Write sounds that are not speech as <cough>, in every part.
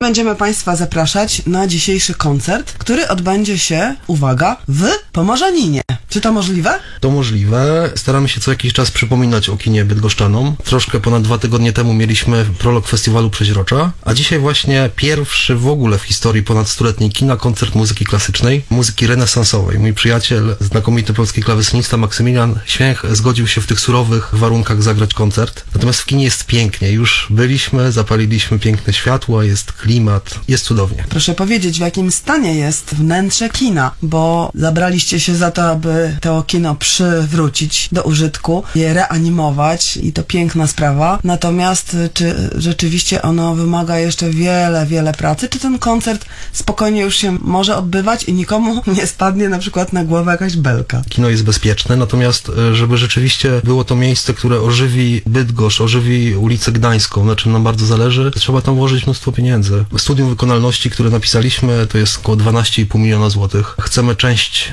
Będziemy Państwa zapraszać na dzisiejszy koncert, który odbędzie się, uwaga, w Pomorzaninie. Czy to możliwe? To możliwe. Staramy się co jakiś czas przypominać o kinie bydgoszczanom. Troszkę ponad dwa tygodnie temu mieliśmy prolog festiwalu Przeźrocza, a dzisiaj właśnie pierwszy w ogóle w historii ponad stuletniej kina koncert muzyki klasycznej, muzyki renesansowej. Mój przyjaciel, znakomity polski klawesynista Maksymilian Święch zgodził się w tych surowych warunkach zagrać koncert. Natomiast w kinie jest pięknie. Już byliśmy, zapaliliśmy piękne światła, jest klimat, jest cudownie. Proszę powiedzieć, w jakim stanie jest wnętrze kina, bo zabraliście się za to, aby to kino przywrócić do użytku, je reanimować i to piękna sprawa. Natomiast y, czy rzeczywiście ono wymaga jeszcze wiele, wiele pracy? Czy ten koncert spokojnie już się może odbywać i nikomu <laughs> nie spadnie na przykład na głowę jakaś belka? Kino jest bezpieczne, natomiast e, żeby rzeczywiście było to miejsce, które ożywi Bydgoszcz, ożywi ulicę Gdańską, na czym nam bardzo zależy, trzeba tam włożyć mnóstwo pieniędzy. Studium wykonalności, które napisaliśmy, to jest około 12,5 miliona złotych. Chcemy część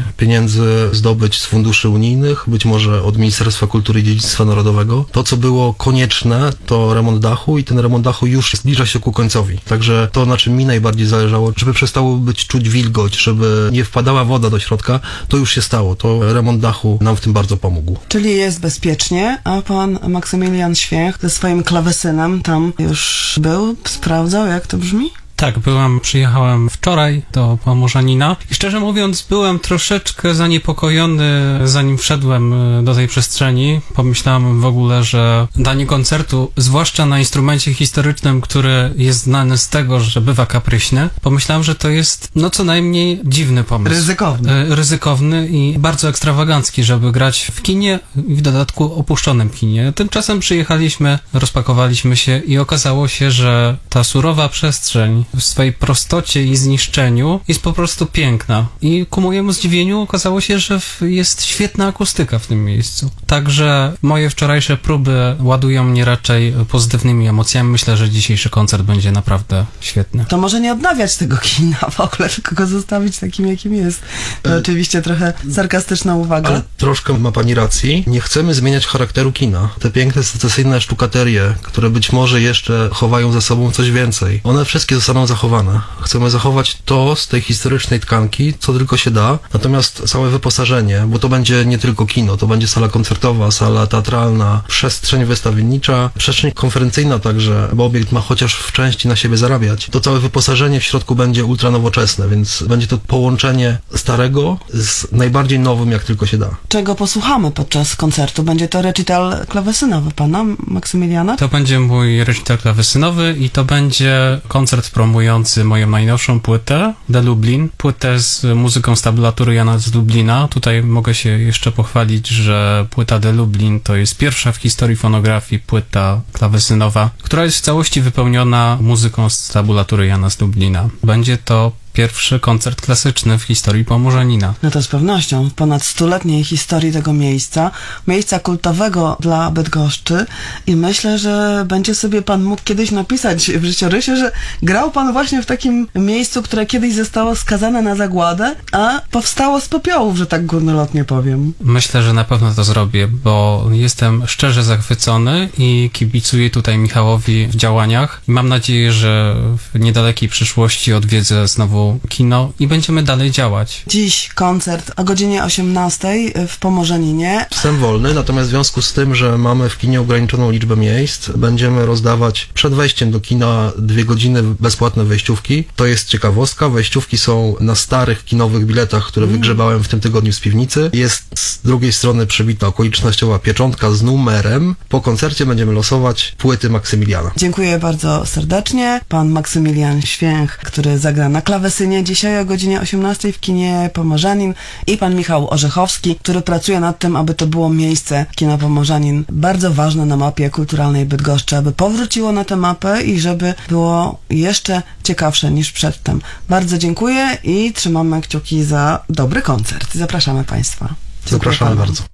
zdobyć z funduszy unijnych, być może od Ministerstwa Kultury i Dziedzictwa Narodowego. To, co było konieczne, to remont dachu i ten remont dachu już zbliża się ku końcowi. Także to, na czym mi najbardziej zależało, żeby przestało być czuć wilgoć, żeby nie wpadała woda do środka, to już się stało. To remont dachu nam w tym bardzo pomógł. Czyli jest bezpiecznie, a pan Maksymilian Święch ze swoim klawesynem tam już był, sprawdzał, jak to brzmi? Tak, byłam, przyjechałem wczoraj do Pomorzanina i szczerze mówiąc byłem troszeczkę zaniepokojony zanim wszedłem e, do tej przestrzeni. Pomyślałem w ogóle, że danie koncertu, zwłaszcza na instrumencie historycznym, który jest znany z tego, że bywa kapryśny, pomyślałem, że to jest no co najmniej dziwny pomysł. Ryzykowny. E, Ryzykowny i bardzo ekstrawagancki, żeby grać w kinie i w dodatku opuszczonym kinie. Tymczasem przyjechaliśmy, rozpakowaliśmy się i okazało się, że ta surowa przestrzeń w swojej prostocie i zniszczeniu jest po prostu piękna. I ku mojemu zdziwieniu okazało się, że jest świetna akustyka w tym miejscu. Także moje wczorajsze próby ładują mnie raczej pozytywnymi emocjami. Myślę, że dzisiejszy koncert będzie naprawdę świetny. To może nie odnawiać tego kina w ogóle, tylko go zostawić takim, jakim jest. To oczywiście trochę sarkastyczna uwaga. Ale troszkę ma pani racji. Nie chcemy zmieniać charakteru kina. Te piękne, secesyjne sztukaterie, które być może jeszcze chowają za sobą coś więcej, one wszystkie zostaną zachowane. Chcemy zachować to z tej historycznej tkanki, co tylko się da. Natomiast całe wyposażenie, bo to będzie nie tylko kino, to będzie sala koncertowa, sala teatralna, przestrzeń wystawiennicza, przestrzeń konferencyjna także, bo obiekt ma chociaż w części na siebie zarabiać. To całe wyposażenie w środku będzie ultra nowoczesne, więc będzie to połączenie starego z najbardziej nowym, jak tylko się da. Czego posłuchamy podczas koncertu? Będzie to recital klawesynowy pana Maksymiliana? To będzie mój recital klawesynowy i to będzie koncert promujący moją najnowszą płytę, The Lublin, płytę z muzyką z tabulatury Jana z Lublina. Tutaj mogę się jeszcze pochwalić, że płyta The Lublin to jest pierwsza w historii fonografii płyta klawesynowa, która jest w całości wypełniona muzyką z tabulatury Jana z Lublina. Będzie to pierwszy koncert klasyczny w historii Pomorzanina. No to z pewnością. W ponad stuletniej historii tego miejsca, miejsca kultowego dla Bydgoszczy i myślę, że będzie sobie pan mógł kiedyś napisać w życiorysie, że grał pan właśnie w takim miejscu, które kiedyś zostało skazane na zagładę, a powstało z popiołów, że tak górnolotnie powiem. Myślę, że na pewno to zrobię, bo jestem szczerze zachwycony i kibicuję tutaj Michałowi w działaniach. Mam nadzieję, że w niedalekiej przyszłości odwiedzę znowu kino i będziemy dalej działać. Dziś koncert o godzinie 18 w Pomorzaninie. Wstęp wolny, natomiast w związku z tym, że mamy w kinie ograniczoną liczbę miejsc, będziemy rozdawać przed wejściem do kina dwie godziny bezpłatne wejściówki. To jest ciekawostka. Wejściówki są na starych kinowych biletach, które wygrzebałem w tym tygodniu z piwnicy. Jest z drugiej strony przybita okolicznościowa pieczątka z numerem. Po koncercie będziemy losować płyty Maksymiliana. Dziękuję bardzo serdecznie. Pan Maksymilian Święch, który zagra na klawesynie dzisiaj o godzinie 18 w kinie Pomorzanin i pan Michał Orzechowski, który pracuje nad tym, aby to było miejsce kina Pomorzanin bardzo ważne na mapie kulturalnej Bydgoszczy, aby powróciło na tę mapę i żeby było jeszcze ciekawsze niż przedtem. Bardzo dziękuję i trzymamy kciuki za dobry koncert. Zapraszamy Państwa. Dziękuję Zapraszamy panu. bardzo.